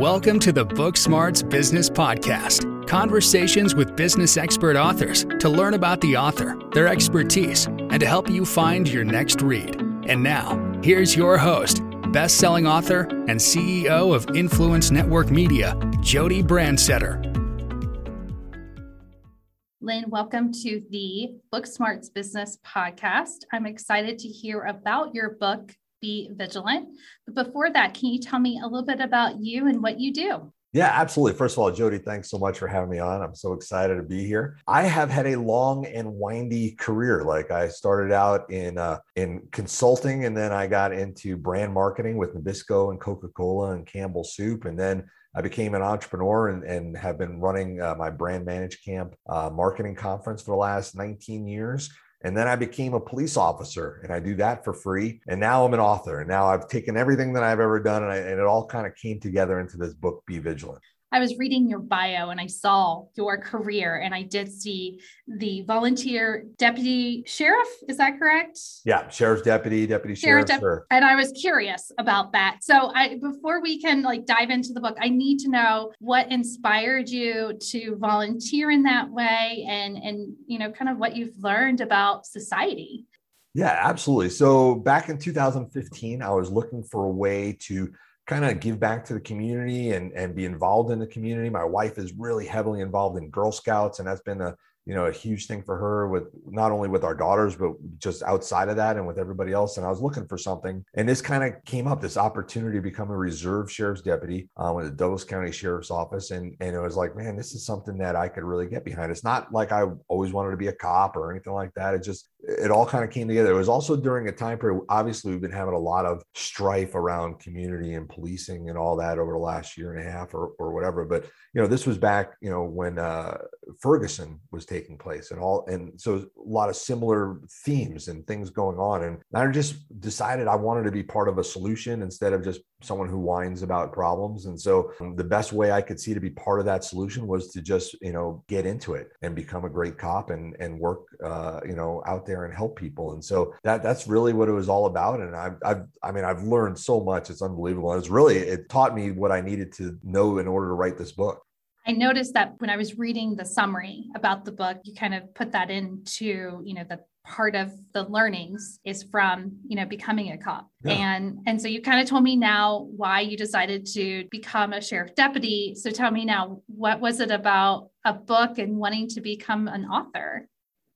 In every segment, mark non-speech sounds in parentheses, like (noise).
Welcome to the Book Smarts Business Podcast. Conversations with business expert authors to learn about the author, their expertise, and to help you find your next read. And now, here's your host, best-selling author and CEO of Influence Network Media, Jody Brandstetter. Len, welcome to the Book Smarts Business Podcast. I'm excited to hear about your book, be vigilant. But before that, can you tell me a little bit about you and what you do? Yeah, absolutely. First of all, Jody, thanks so much for having me on. I'm so excited to be here. I have had a long and windy career. Like I started out in uh, in consulting, and then I got into brand marketing with Nabisco and Coca Cola and Campbell Soup, and then I became an entrepreneur and, and have been running uh, my brand manage camp uh, marketing conference for the last 19 years. And then I became a police officer and I do that for free. And now I'm an author. And now I've taken everything that I've ever done and, I, and it all kind of came together into this book, Be Vigilant. I was reading your bio and I saw your career and I did see the volunteer deputy sheriff. Is that correct? Yeah, sheriff's deputy, deputy sheriff. sheriff. And I was curious about that. So I before we can like dive into the book, I need to know what inspired you to volunteer in that way and and you know kind of what you've learned about society. Yeah, absolutely. So back in 2015, I was looking for a way to kind of give back to the community and, and be involved in the community. My wife is really heavily involved in Girl Scouts, and that's been a you know a huge thing for her with not only with our daughters but just outside of that and with everybody else. And i was looking for something and this kind of came up this opportunity to become a reserve sheriff's deputy um, with the douglas county sheriff's office. And and it was like man this is something that i could really get behind. It's not like i always wanted to be a cop or anything like that. It just it all kind of came together. It was also during a time period obviously we've been having a lot of strife around community and policing and all that over the last year and a half or, or whatever. But you know this was back you know when uh, ferguson was taking place and all. And so a lot of similar themes and things going on. And i just decided i wanted to be part of a solution instead of just someone who whines about problems. And so um, the best way i could see to be part of that solution was to just you know get into it and become a great cop and and work uh, you know out there and help people. And so that that's really what it was all about. And i've, I've i mean i've learned so much. It's unbelievable. And it's really it taught me what i needed to know in order to write this book I noticed that when I was reading the summary about the book, you kind of put that into, you know, the part of the learnings is from, you know, becoming a cop. Yeah. And and so you kind of told me now why you decided to become a sheriff deputy. So tell me now, what was it about a book and wanting to become an author?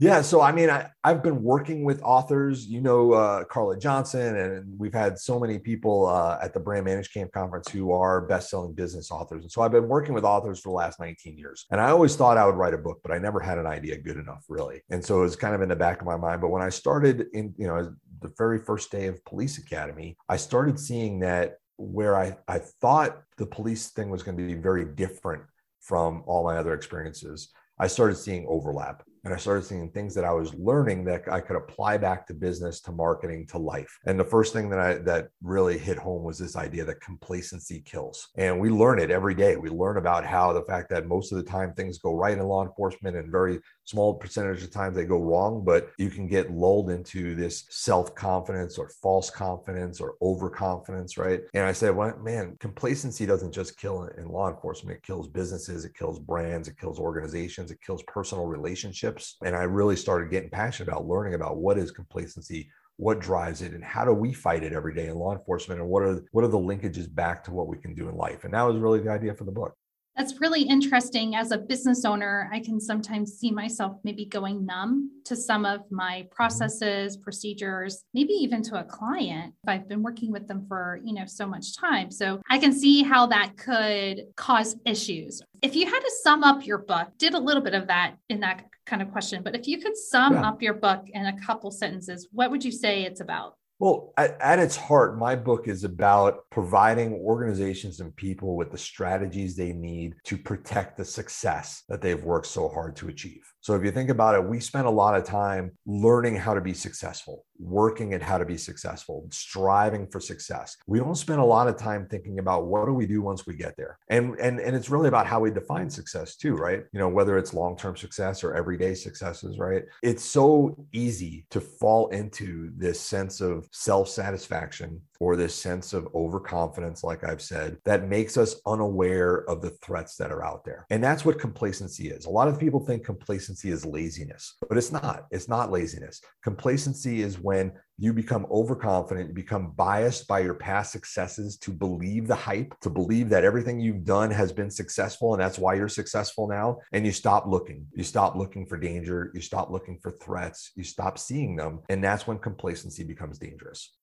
Yeah, so I mean, I, I've been working with authors, you know, uh, Carla Johnson, and we've had so many people uh, at the Brand Manage Camp Conference who are best-selling business authors. And so I've been working with authors for the last 19 years. And I always thought I would write a book, but I never had an idea good enough, really. And so it was kind of in the back of my mind. But when I started in, you know, the very first day of Police Academy, I started seeing that where I, I thought the police thing was going to be very different from all my other experiences, I started seeing overlap and I started seeing things that I was learning that I could apply back to business, to marketing, to life. And the first thing that I that really hit home was this idea that complacency kills. And we learn it every day. We learn about how the fact that most of the time things go right in law enforcement and very small percentage of times they go wrong, but you can get lulled into this self-confidence or false confidence or overconfidence, right? And I said, well, man, complacency doesn't just kill in law enforcement, it kills businesses, it kills brands, it kills organizations, it kills personal relationships And I really started getting passionate about learning about what is complacency, what drives it, and how do we fight it every day in law enforcement, and what are what are the linkages back to what we can do in life. And that was really the idea for the book. That's really interesting. As a business owner, I can sometimes see myself maybe going numb to some of my mm-hmm. processes, procedures, maybe even to a client if I've been working with them for, you know, so much time. So I can see how that could cause issues. If you had to sum up your book, did a little bit of that in that kind of question, but if you could sum yeah. up your book in a couple sentences, what would you say it's about? Well, at, at, its heart, my book is about providing organizations and people with the strategies they need to protect the success that they've worked so hard to achieve. So, if you think about it, we spend a lot of time learning how to be successful, working at how to be successful, striving for success. We don't spend a lot of time thinking about what do we do once we get there. And and and it's really about how we define success too, right? You know, whether it's long-term success or everyday successes, right? It's so easy to fall into this sense of self-satisfaction or this sense of overconfidence, like I've said, that makes us unaware of the threats that are out there. And that's what complacency is. A lot of people think complacency is laziness, but it's not. It's not laziness. Complacency is when you become overconfident, you become biased by your past successes to believe the hype, to believe that everything you've done has been successful and that's why you're successful now. And you stop looking. You stop looking for danger. You stop looking for threats. You stop seeing them. And that's when complacency becomes dangerous.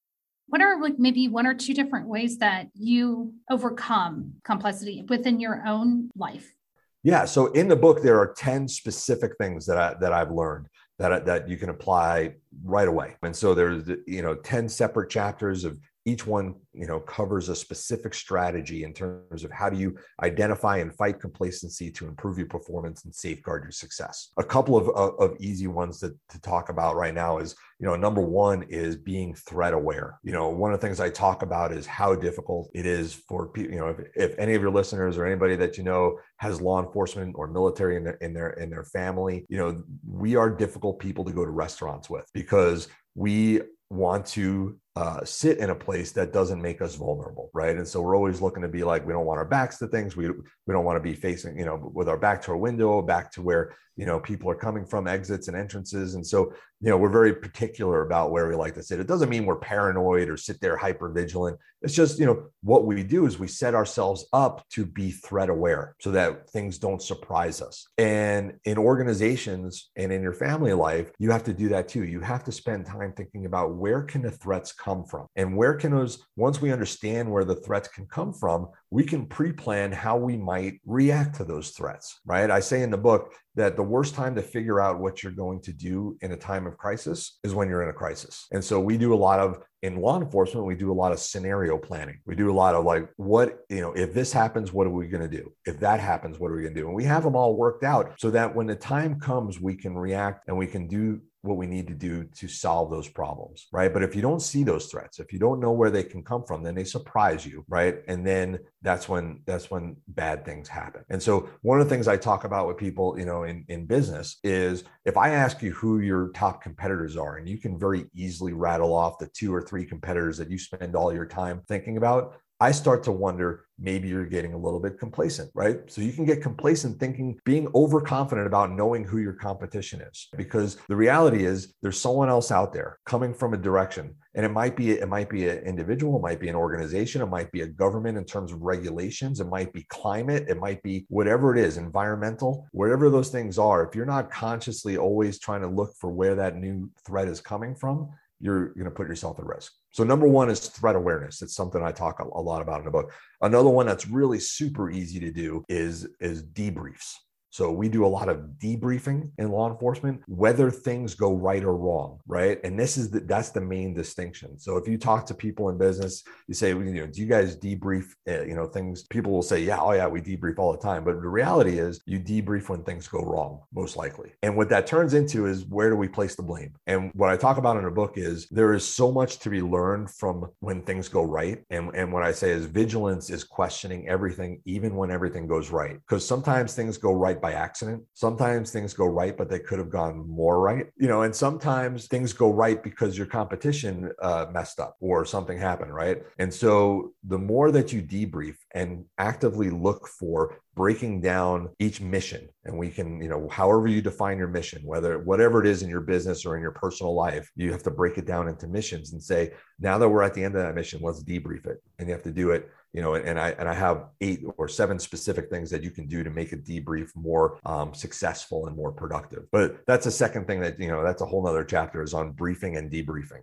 What are like maybe one or two different ways that you overcome complexity within your own life? Yeah. So in the book, there are 10 specific things that I that I've learned that, that you can apply right away. And so there's, you know, 10 separate chapters of each one you know covers a specific strategy in terms of how do you identify and fight complacency to improve your performance and safeguard your success. A couple of, of, of easy ones to, to talk about right now is you know number one is being threat aware. You know one of the things i talk about is how difficult it is for people you know if, if any of your listeners or anybody that you know has law enforcement or military in their in their in their family you know we are difficult people to go to restaurants with because we want to uh, sit in a place that doesn't make us vulnerable, right? And so we're always looking to be like we don't want our backs to things. We we don't want to be facing, you know, with our back to our window, back to where you know people are coming from, exits and entrances. And so you know we're very particular about where we like to sit. It doesn't mean we're paranoid or sit there hyper vigilant. It's just you know what we do is we set ourselves up to be threat aware so that things don't surprise us. And in organizations and in your family life, you have to do that too. You have to spend time thinking about where can the threats come from? And where can those, once we understand where the threats can come from, we can pre plan how we might react to those threats, right? I say in the book that the worst time to figure out what you're going to do in a time of crisis is when you're in a crisis. And so we do a lot of, in law enforcement, we do a lot of scenario planning. We do a lot of like, what, you know, if this happens, what are we going to do? If that happens, what are we going to do? And we have them all worked out so that when the time comes, we can react and we can do what we need to do to solve those problems, right? But if you don't see those threats, if you don't know where they can come from, then they surprise you, right? And then that's when that's when bad things happen. And so one of the things I talk about with people, you know, in in business is if I ask you who your top competitors are and you can very easily rattle off the two or three competitors that you spend all your time thinking about, I start to wonder maybe you're getting a little bit complacent, right? So you can get complacent thinking, being overconfident about knowing who your competition is. Because the reality is there's someone else out there coming from a direction. And it might be it might be an individual, it might be an organization, it might be a government in terms of regulations, it might be climate, it might be whatever it is, environmental, whatever those things are. If you're not consciously always trying to look for where that new threat is coming from, you're going to put yourself at risk. So number one is threat awareness. It's something I talk a, a lot about in the book. Another one that's really super easy to do is is debriefs. So we do a lot of debriefing in law enforcement, whether things go right or wrong, right? And this is the, that's the main distinction. So if you talk to people in business, you say, you know, do you guys debrief? Uh, you know, things. People will say, yeah, oh yeah, we debrief all the time. But the reality is, you debrief when things go wrong, most likely. And what that turns into is where do we place the blame? And what I talk about in the book is there is so much to be learned from when things go right. And and what I say is vigilance is questioning everything, even when everything goes right, because sometimes things go right by accident. Sometimes things go right, but they could have gone more right. You know, and sometimes things go right because your competition uh, messed up or something happened, right? And so the more that you debrief and actively look for breaking down each mission. And we can you know however you define your mission whether whatever it is in your business or in your personal life you have to break it down into missions and say now that we're at the end of that mission let's debrief it. And you have to do it you know and i and i have eight or seven specific things that you can do to make a debrief more um, successful and more productive. But that's a second thing that you know that's a whole nother chapter is on briefing and debriefing.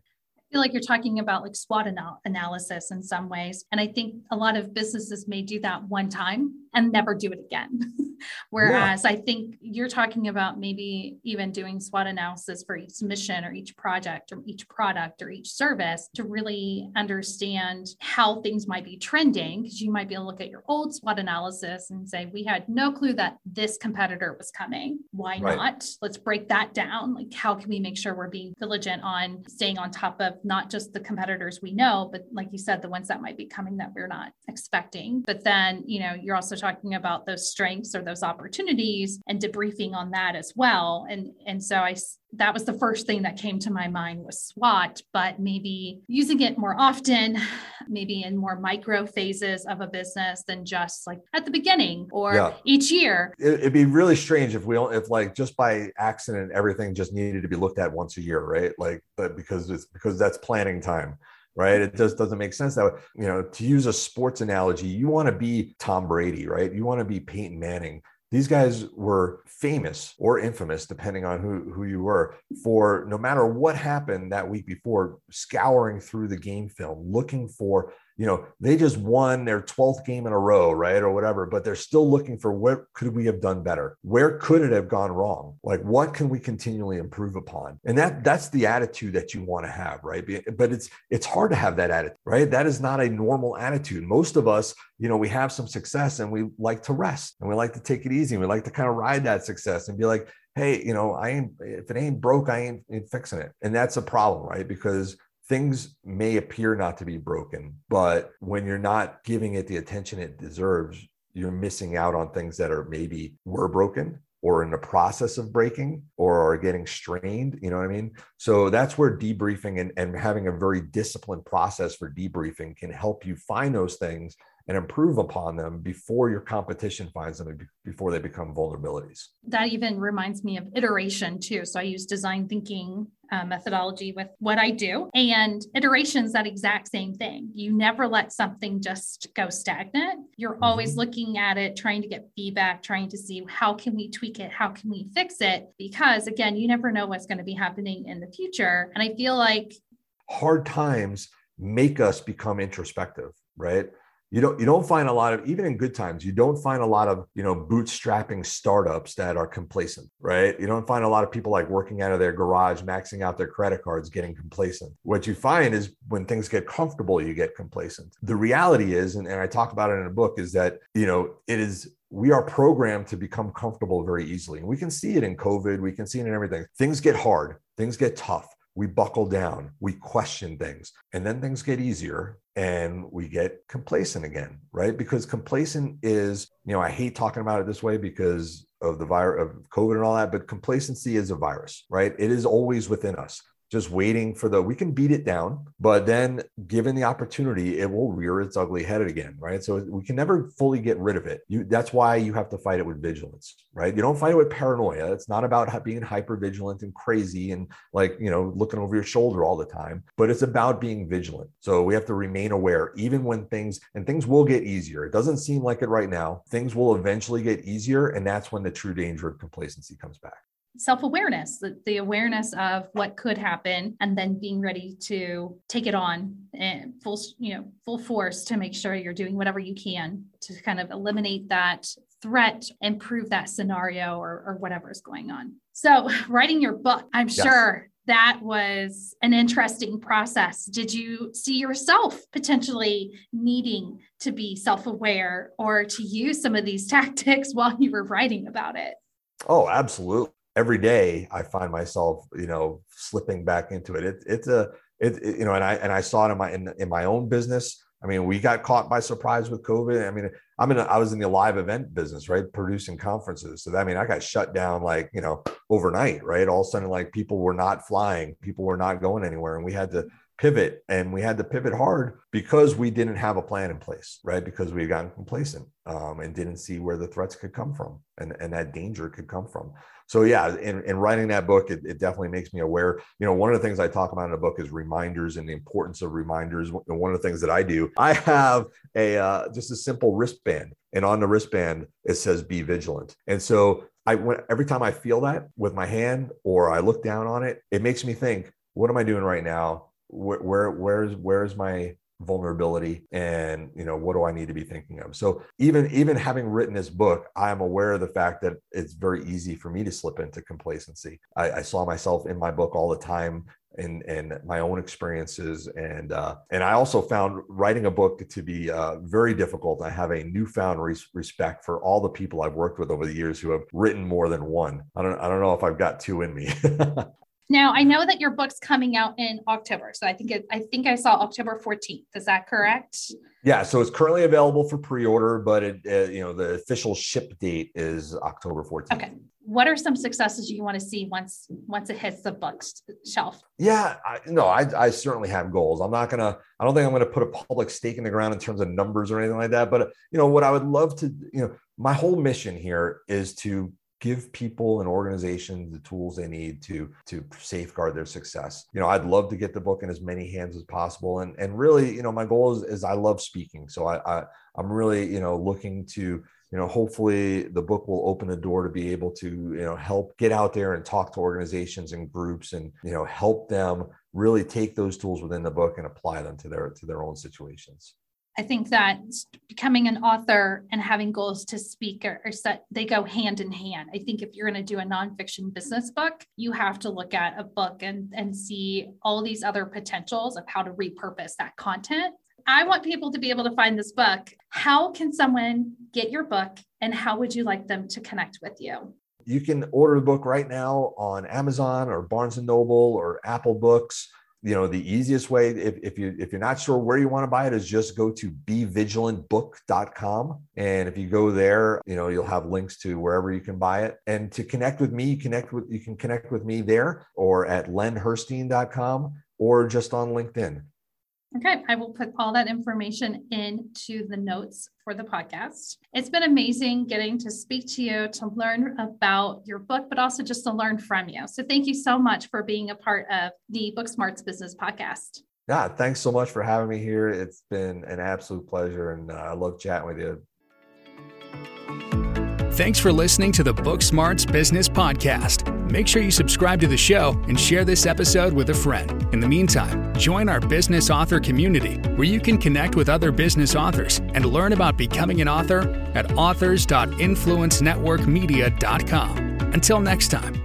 I feel like you're talking about like SWOT anal- analysis in some ways. And I think a lot of businesses may do that one time and never do it again. (laughs) Whereas yeah. I think you're talking about maybe even doing SWOT analysis for each mission or each project or each product or each service to really understand how things might be trending. Because you might be able to look at your old SWOT analysis and say, we had no clue that this competitor was coming. Why right. not? Let's break that down. Like, how can we make sure we're being diligent on staying on top of not just the competitors we know, but like you said, the ones that might be coming that we're not expecting. But then, you know, you're also talking talking about those strengths or those opportunities and debriefing on that as well. And and so I that was the first thing that came to my mind was SWOT, but maybe using it more often, maybe in more micro phases of a business than just like at the beginning or yeah. each year. It'd be really strange if we don't, if like just by accident everything just needed to be looked at once a year, right? Like, but because it's because that's planning time right? It just doesn't make sense that way. You know, to use a sports analogy, you want to be Tom Brady, right? You want to be Peyton Manning. These guys were famous or infamous, depending on who, who you were, for no matter what happened that week before, scouring through the game film, looking for you know they just won their 12th game in a row right or whatever but they're still looking for what could we have done better? Where could it have gone wrong? Like what can we continually improve upon? And that that's the attitude that you want to have right? But it's it's hard to have that attitude right? That is not a normal attitude. Most of us you know we have some success and we like to rest and we like to take it easy and we like to kind of ride that success and be like hey you know i ain't if it ain't broke i ain't, ain't fixing it. And that's a problem right? Because things may appear not to be broken, but when you're not giving it the attention it deserves, you're missing out on things that are maybe were broken or in the process of breaking or are getting strained. You know what I mean? So that's where debriefing and, and having a very disciplined process for debriefing can help you find those things and improve upon them before your competition finds them before they become vulnerabilities. That even reminds me of iteration too. So I use design thinking uh, methodology with what I do, and iterations that exact same thing. You never let something just go stagnant. You're mm-hmm. always looking at it, trying to get feedback, trying to see how can we tweak it, how can we fix it, because again, you never know what's going to be happening in the future. And I feel like hard times make us become introspective, right? You don't you don't find a lot of even in good times you don't find a lot of you know bootstrapping startups that are complacent right? You don't find a lot of people like working out of their garage maxing out their credit cards getting complacent. What you find is when things get comfortable you get complacent. The reality is and, and i talk about it in a book is that you know it is we are programmed to become comfortable very easily. And we can see it in covid we can see it in everything. Things get hard things get tough we buckle down, we question things, and then things get easier and we get complacent again, right? Because complacent is, you know, I hate talking about it this way because of the virus of COVID and all that, but complacency is a virus, right? It is always within us just waiting for the we can beat it down but then given the opportunity it will rear its ugly head again right? So we can never fully get rid of it. You that's why you have to fight it with vigilance right? You don't fight it with paranoia. It's not about being hyper vigilant and crazy and like you know looking over your shoulder all the time but it's about being vigilant. So we have to remain aware even when things and things will get easier. It doesn't seem like it right now. Things will eventually get easier and that's when the true danger of complacency comes back self awareness, the, the, awareness of what could happen, and then being ready to take it on and full, you know, full force to make sure you're doing whatever you can to kind of eliminate that threat, improve that scenario or, or whatever is going on. So, (laughs) writing your book, I'm yes. sure that was an interesting process. Did you see yourself potentially needing to be self aware or to use some of these (laughs) tactics while you were writing about it? Oh, absolutely every day I find myself, you know, slipping back into it. it it's a, it, it, you know, and I, and I saw it in my, in, in my own business. I mean, we got caught by surprise with COVID. I mean, I'm in, a, I was in the live event business, right? Producing conferences. So that, I mean, I got shut down like, you know, overnight, right? All of a sudden, like people were not flying, people were not going anywhere. And we had to pivot and we had to pivot hard because we didn't have a plan in place, right? Because we had gotten complacent um, and didn't see where the threats could come from and, and that danger could come from. So yeah in, in writing that book it, it, definitely makes me aware. You know one of the things i talk about in the book is reminders and the importance of reminders. One of the things that i do i have a uh, just a simple wristband and on the wristband it says be vigilant. And so i went every time i feel that with my hand or i look down on it it makes me think what am i doing right now where, where where's where's my vulnerability and you know what do i need to be thinking of so even even having written this book i am aware of the fact that it's very easy for me to slip into complacency i, I saw myself in my book all the time and and my own experiences and uh, and I also found writing a book to be uh, very difficult. I have a newfound res- respect for all the people I've worked with over the years who have written more than one. I don't I don't know if I've got two in me. (laughs) Now I know that your book's coming out in October, so I think it, I think I saw October 14th. Is that correct? Yeah, so it's currently available for pre-order, but it uh, you know the official ship date is October 14th. Okay. What are some successes you want to see once once it hits the book shelf? Yeah, I, no, I, I certainly have goals. I'm not gonna. I don't think I'm gonna put a public stake in the ground in terms of numbers or anything like that. But you know what I would love to. You know, my whole mission here is to give people and organizations the tools they need to to safeguard their success. You know i'd love to get the book in as many hands as possible. And and really you know my goal is, is i love speaking. So I, I i'm really you know looking to you know hopefully the book will open a door to be able to you know help get out there and talk to organizations and groups and you know help them really take those tools within the book and apply them to their to their own situations I think that becoming an author and having goals to speak are, are, set, they go hand in hand. I think if you're going to do a nonfiction business book, you have to look at a book and, and see all these other potentials of how to repurpose that content. I want people to be able to find this book. How can someone get your book and how would you like them to connect with you? You can order the book right now on Amazon or Barnes and Noble or Apple Books you know the easiest way if, if you if you're not sure where you want to buy it is just go to bevigilantbook.com and if you go there you know you'll have links to wherever you can buy it. And to connect with me connect with you can connect with me there or at lenherstein.com or just on linkedin Okay, I will put all that information into the notes for the podcast. It's been amazing getting to speak to you, to learn about your book, but also just to learn from you. So thank you so much for being a part of the Book Smarts Business Podcast. Yeah, thanks so much for having me here. It's been an absolute pleasure, and uh, I love chatting with you. Thanks for listening to the Book Smarts Business Podcast. Make sure you subscribe to the show and share this episode with a friend. In the meantime, join our business author community where you can connect with other business authors and learn about becoming an author at authors.influencenetworkmedia.com. Until next time.